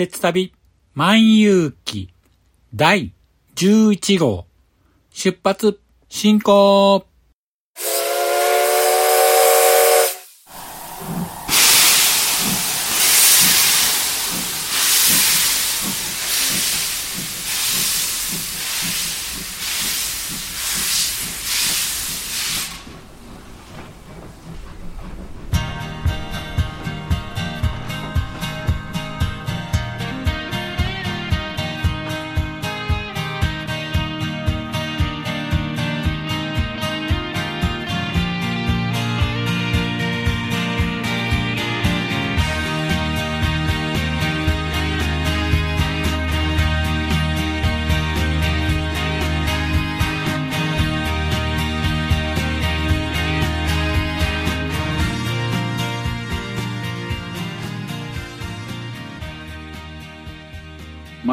鉄旅万有記第11号。出発進行。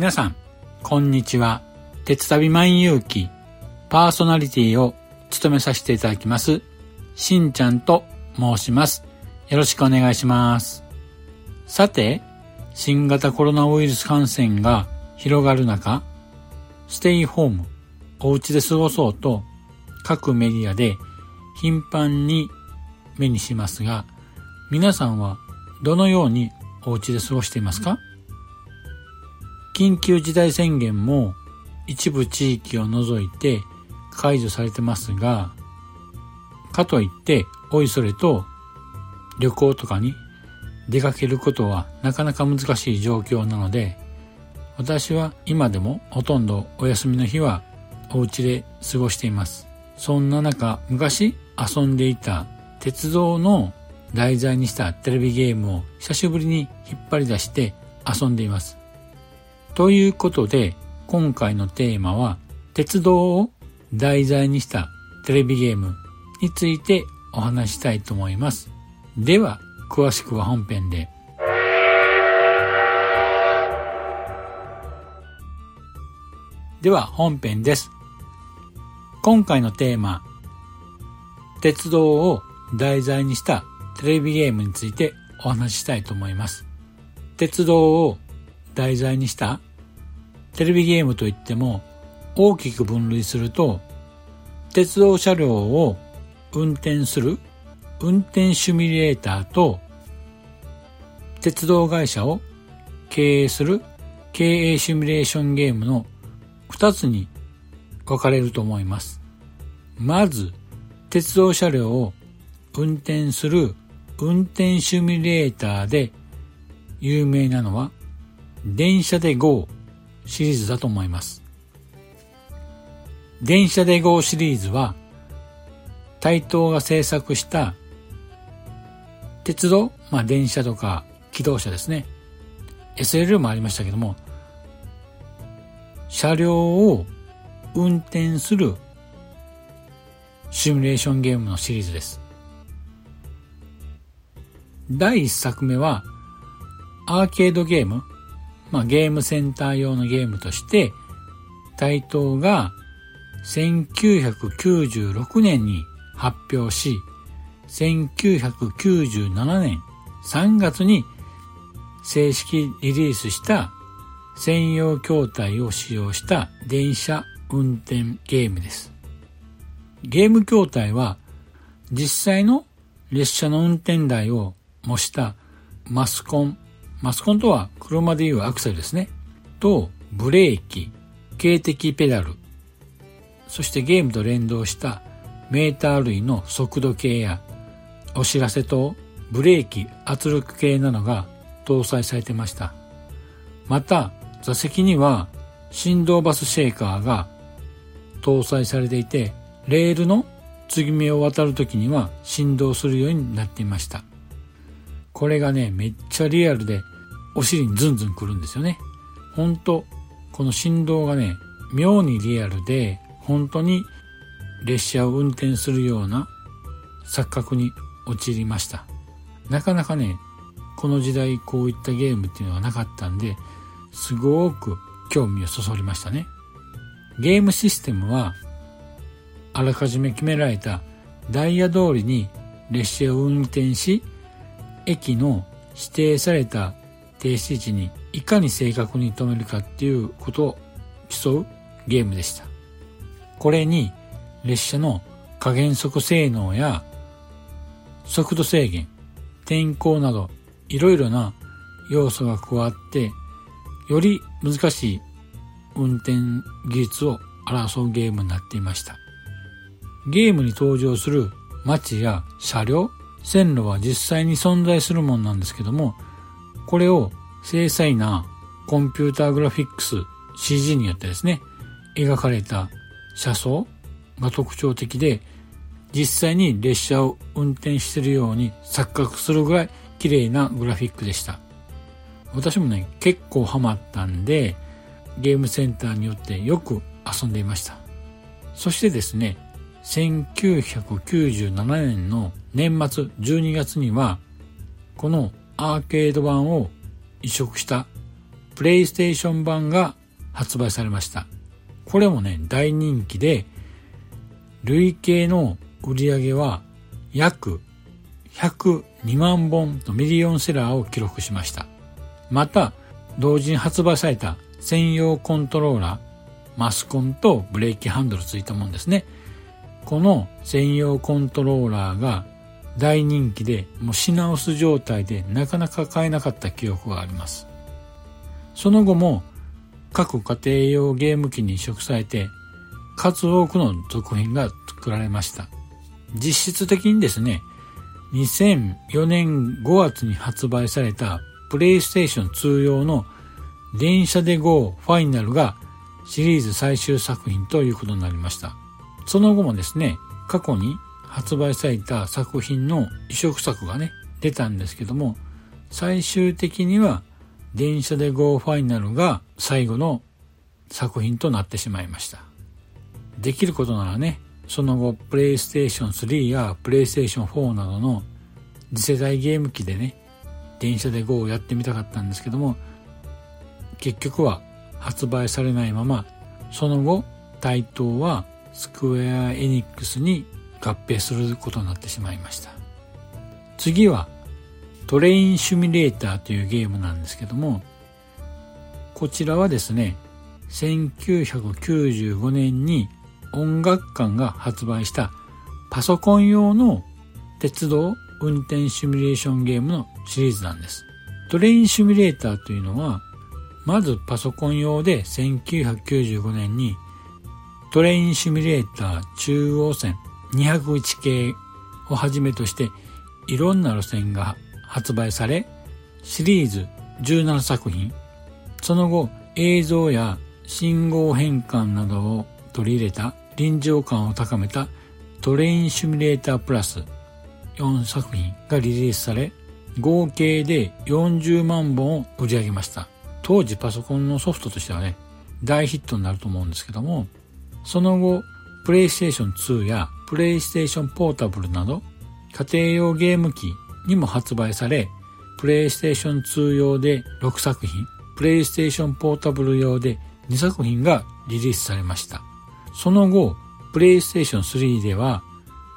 皆さん、こんにちは。鉄旅万有記パーソナリティを務めさせていただきます、しんちゃんと申します。よろしくお願いします。さて、新型コロナウイルス感染が広がる中、ステイホーム、お家で過ごそうと各メディアで頻繁に目にしますが、皆さんはどのようにお家で過ごしていますか？緊急事態宣言も一部地域を除いて解除されてますが、かといっておいそれと旅行とかに出かけることはなかなか難しい状況なので、私は今でもほとんどお休みの日はお家で過ごしています。そんな中、昔遊んでいた鉄道の題材にしたテレビゲームを久しぶりに引っ張り出して遊んでいます。ということで、今回のテーマは、鉄道を題材にしたテレビゲームについてお話したいと思います。では、詳しくは本編で。では、本編です。今回のテーマ、鉄道を題材にしたテレビゲームについてお話ししたいと思います。鉄道を題材にしたテレビゲームといっても大きく分類すると鉄道車両を運転する運転シミュレーターと鉄道会社を経営する経営シミュレーションゲームの2つに分かれると思います。まず鉄道車両を運転する運転シミュレーターで有名なのは電車で GO シリーズだと思います。電車で GO シリーズは、台東が制作した鉄道、まあ電車とか機動車ですね。SL もありましたけども、車両を運転するシミュレーションゲームのシリーズです。第1作目は、アーケードゲーム、まあ、ゲームセンター用のゲームとして、台東が1996年に発表し、1997年3月に正式リリースした専用筐体を使用した電車運転ゲームです。ゲーム筐体は実際の列車の運転台を模したマスコンマスコンとは車でいうアクセルですね。と、ブレーキ、警笛ペダル、そしてゲームと連動したメーター類の速度計やお知らせとブレーキ圧力計などが搭載されてました。また、座席には振動バスシェーカーが搭載されていて、レールの継ぎ目を渡るときには振動するようになっていました。これがね、めっちゃリアルでお尻にズンズンくるんですよね。ほんと、この振動がね、妙にリアルで、本当に列車を運転するような錯覚に陥りました。なかなかね、この時代こういったゲームっていうのはなかったんで、すごく興味をそそりましたね。ゲームシステムは、あらかじめ決められたダイヤ通りに列車を運転し、駅の指定された停止位置にいかに正確に止めるかっていうことを競うゲームでした。これに列車の加減速性能や速度制限、天候などいろいろな要素が加わってより難しい運転技術を争うゲームになっていました。ゲームに登場する街や車両、線路は実際に存在するものなんですけども、これを精細なコンピューターグラフィックス CG によってですね、描かれた車窓が特徴的で、実際に列車を運転してるように錯覚するぐらい綺麗なグラフィックでした。私もね、結構ハマったんで、ゲームセンターによってよく遊んでいました。そしてですね、1997年の年末12月には、このアーケード版を移植したプレイステーション版が発売されました。これもね、大人気で、累計の売り上げは約102万本とミリオンセラーを記録しました。また、同時に発売された専用コントローラー、マスコンとブレーキハンドルついたもんですね。この専用コントローラーが大人気で、もう品薄状態でなかなか買えなかった記憶があります。その後も各家庭用ゲーム機に移植されて、数多くの続編が作られました。実質的にですね、2004年5月に発売されたプレイステーション2用の電車で GO ファイナルがシリーズ最終作品ということになりました。その後もですね、過去に発売された作品の移植作がね、出たんですけども、最終的には電車で GO ファイナルが最後の作品となってしまいました。できることならね、その後、プレイステーション3やプレイステーション4などの次世代ゲーム機でね、電車で GO をやってみたかったんですけども、結局は発売されないまま、その後、台頭はスクエア・エニックスに合併することになってしまいました。次は、トレインシミュレーターというゲームなんですけども、こちらはですね、1995年に音楽館が発売したパソコン用の鉄道運転シミュレーションゲームのシリーズなんです。トレインシミュレーターというのは、まずパソコン用で1995年にトレインシミュレーター中央線201系をはじめとしていろんな路線が発売され、シリーズ17作品、その後映像や信号変換などを取り入れた臨場感を高めたトレインシミュレータープラス4作品がリリースされ、合計で40万本を売り上げました。当時パソコンのソフトとしてはね、大ヒットになると思うんですけども、その後、プレイステーション2やプレイステーションポータブルなど、家庭用ゲーム機にも発売され、プレイステーション2用で6作品、プレイステーションポータブル用で2作品がリリースされました。その後、プレイステーション3では、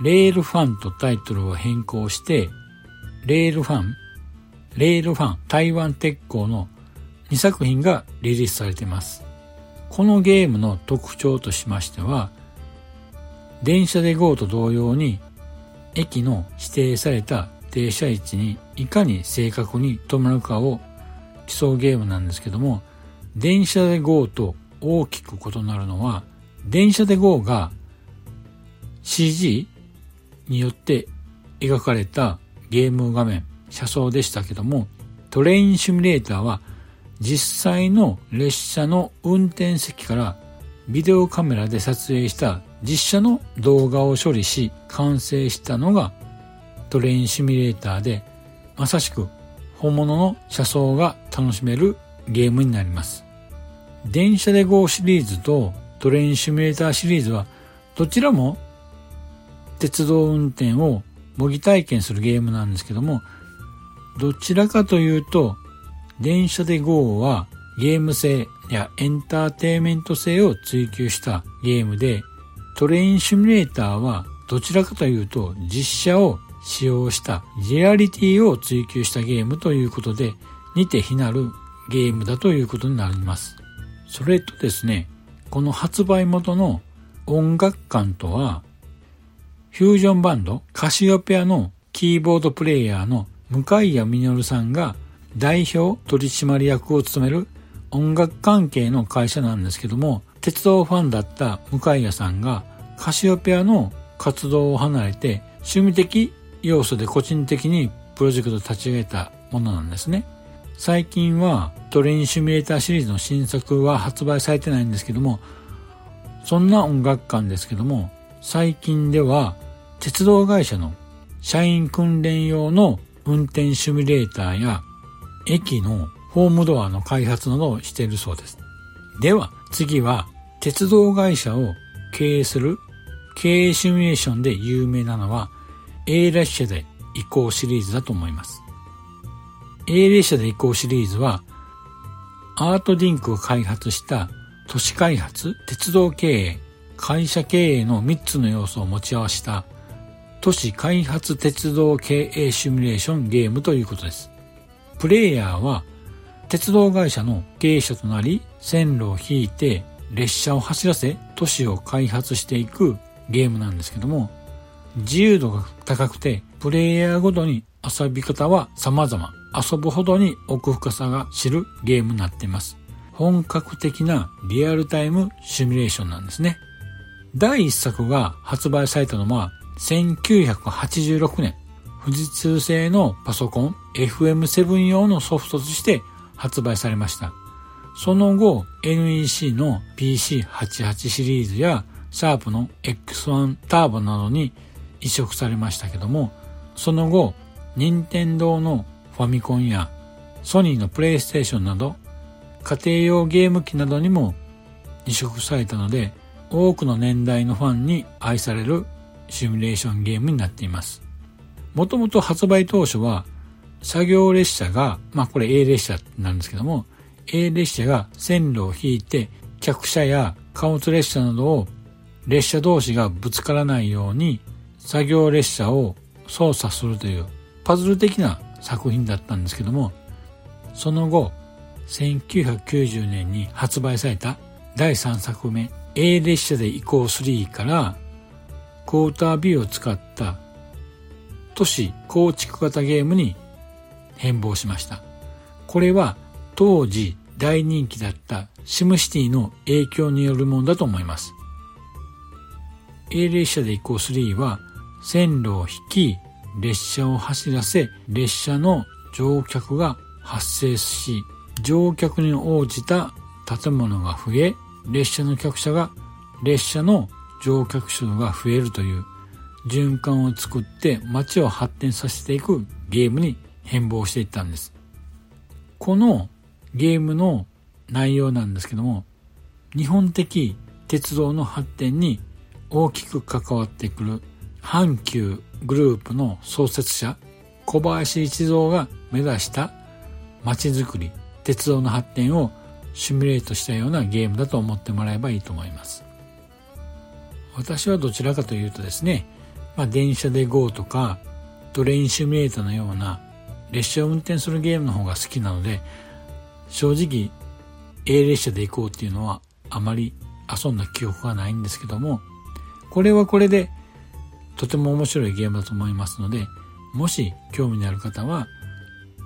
レールファンとタイトルを変更して、レールファン、レールファン台湾鉄鋼の2作品がリリースされています。このゲームの特徴としましては、電車で GO と同様に、駅の指定された停車位置にいかに正確に止まるかを競うゲームなんですけども、電車で GO と大きく異なるのは、電車で GO が CG によって描かれたゲーム画面、車窓でしたけども、トレインシミュレーターは実際の列車の運転席からビデオカメラで撮影した実写の動画を処理し完成したのがトレインシミュレーターでまさしく本物の車窓が楽しめるゲームになります。電車で GO シリーズとトレインシミュレーターシリーズはどちらも鉄道運転を模擬体験するゲームなんですけどもどちらかというと電車で GO はゲーム性やエンターテインメント性を追求したゲームでトレインシミュレーターはどちらかというと実写を使用したリアリティを追求したゲームということで似て非なるゲームだということになります。それとですね、この発売元の音楽館とは、フュージョンバンドカシオペアのキーボードプレイヤーの向谷実さんが代表取締役を務める音楽関係の会社なんですけども、鉄道ファンだった向谷さんがカシオペアの活動を離れて趣味的要素で個人的にプロジェクトを立ち上げたものなんですね。最近はトレインシミュレーターシリーズの新作は発売されてないんですけども、そんな音楽館ですけども、最近では鉄道会社の社員訓練用の運転シミュレーターや駅のホームドアの開発などをしているそうです。では次は鉄道会社を経営する経営シミュレーションで有名なのは A 列車で移行シリーズだと思います。A 列車で移行シリーズはアートディンクを開発した都市開発、鉄道経営、会社経営の3つの要素を持ち合わせた都市開発鉄道経営シミュレーションゲームということです。プレイヤーは鉄道会社の経営者となり線路を引いて列車を走らせ都市を開発していくゲームなんですけども自由度が高くてプレイヤーごとに遊び方は様々遊ぶほどに奥深さが知るゲームになっています。本格的なリアルタイムシミュレーションなんですね。第1作が発売されたのは1986年。富士通製のパソコン FM7 用のソフトとして発売されました。その後 NEC の PC88 シリーズやシャープの X1 ターボなどに移植されましたけども、その後、任天堂のファミコンやソニーのプレイステーションなど家庭用ゲーム機などにも移植されたので多くの年代のファンに愛されるシミュレーションゲームになっています。もともと発売当初は作業列車が、まあこれ A 列車なんですけども、A 列車が線路を引いて客車や貨物列車などを列車同士がぶつからないように作業列車を操作するというパズル的な作品だったんですけども、その後、1990年に発売された第3作目 A 列車で移行3からクォータービューを使った都市構築型ゲームに変貌しました。これは当時大人気だったシムシティの影響によるものだと思います。A 列車で移行3は線路を引き列車を走らせ列車の乗客が発生し乗客に応じた建物が増え列車の客車が列車の乗客数が増えるという循環を作って街を発展させていくゲームに変貌していったんです。このゲームの内容なんですけども日本的鉄道の発展に大きく関わってくる阪急グループの創設者小林一三が目指した街づくり鉄道の発展をシミュレートしたようなゲームだと思ってもらえばいいと思います。私はどちらかというとですね、まあ、電車で GO とかトレインシミュレーターのような列車を運転するゲームの方が好きなので正直 A 列車で行こうっていうのはあまり遊んだ記憶がないんですけどもこれはこれでとても面白いゲームだと思いますので、もし興味のある方は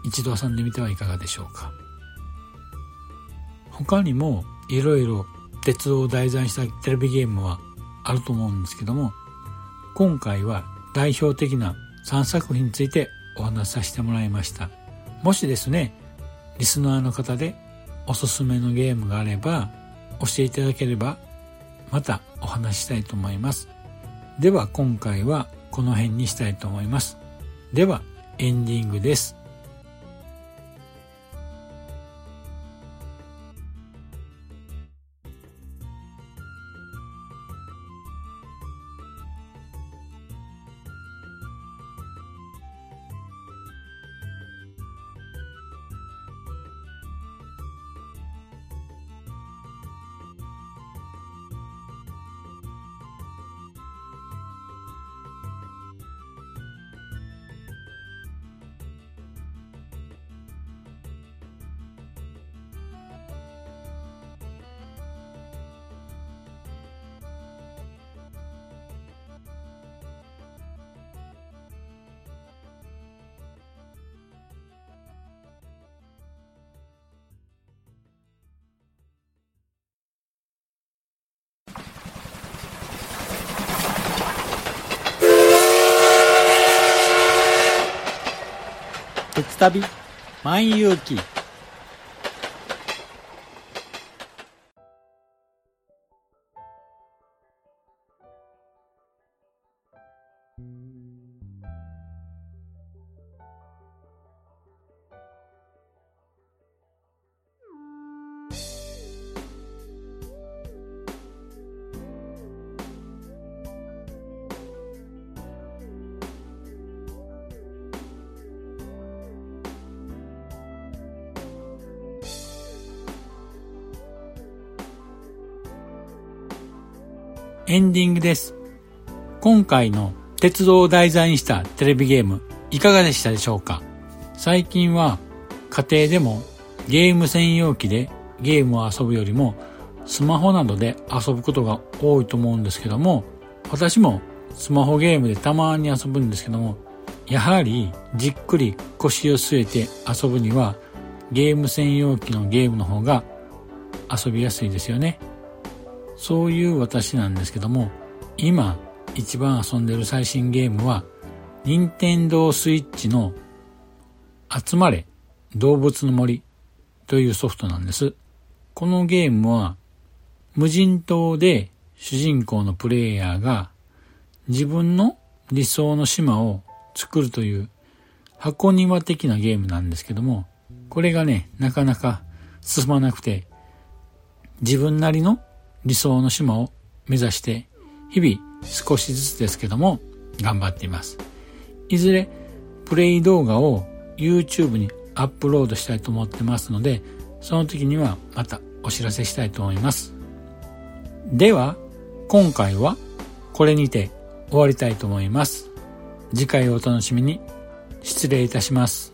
一度遊んでみてはいかがでしょうか。他にもいろいろ鉄道を題材したテレビゲームはあると思うんですけども、今回は代表的な3作品についてお話しさせてもらいました。もしですね、リスナーの方でおすすめのゲームがあれば教えていただければまたお話したいと思います。では今回はこの辺にしたいと思います。ではエンディングです。旅万有記エンディングです。今回の鉄道を題材にしたテレビゲームいかがでしたでしょうか？最近は家庭でもゲーム専用機でゲームを遊ぶよりもスマホなどで遊ぶことが多いと思うんですけども私もスマホゲームでたまに遊ぶんですけどもやはりじっくり腰を据えて遊ぶにはゲーム専用機のゲームの方が遊びやすいですよね。そういう私なんですけども、今一番遊んでる最新ゲームは、任天堂スイッチの集まれ動物の森というソフトなんです。このゲームは無人島で主人公のプレイヤーが自分の理想の島を作るという箱庭的なゲームなんですけども、これがね、なかなか進まなくて、自分なりの理想の島を目指して日々少しずつですけども頑張っています。いずれプレイ動画を YouTube にアップロードしたいと思ってますのでその時にはまたお知らせしたいと思います。では今回はこれにて終わりたいと思います。次回をお楽しみに失礼いたします。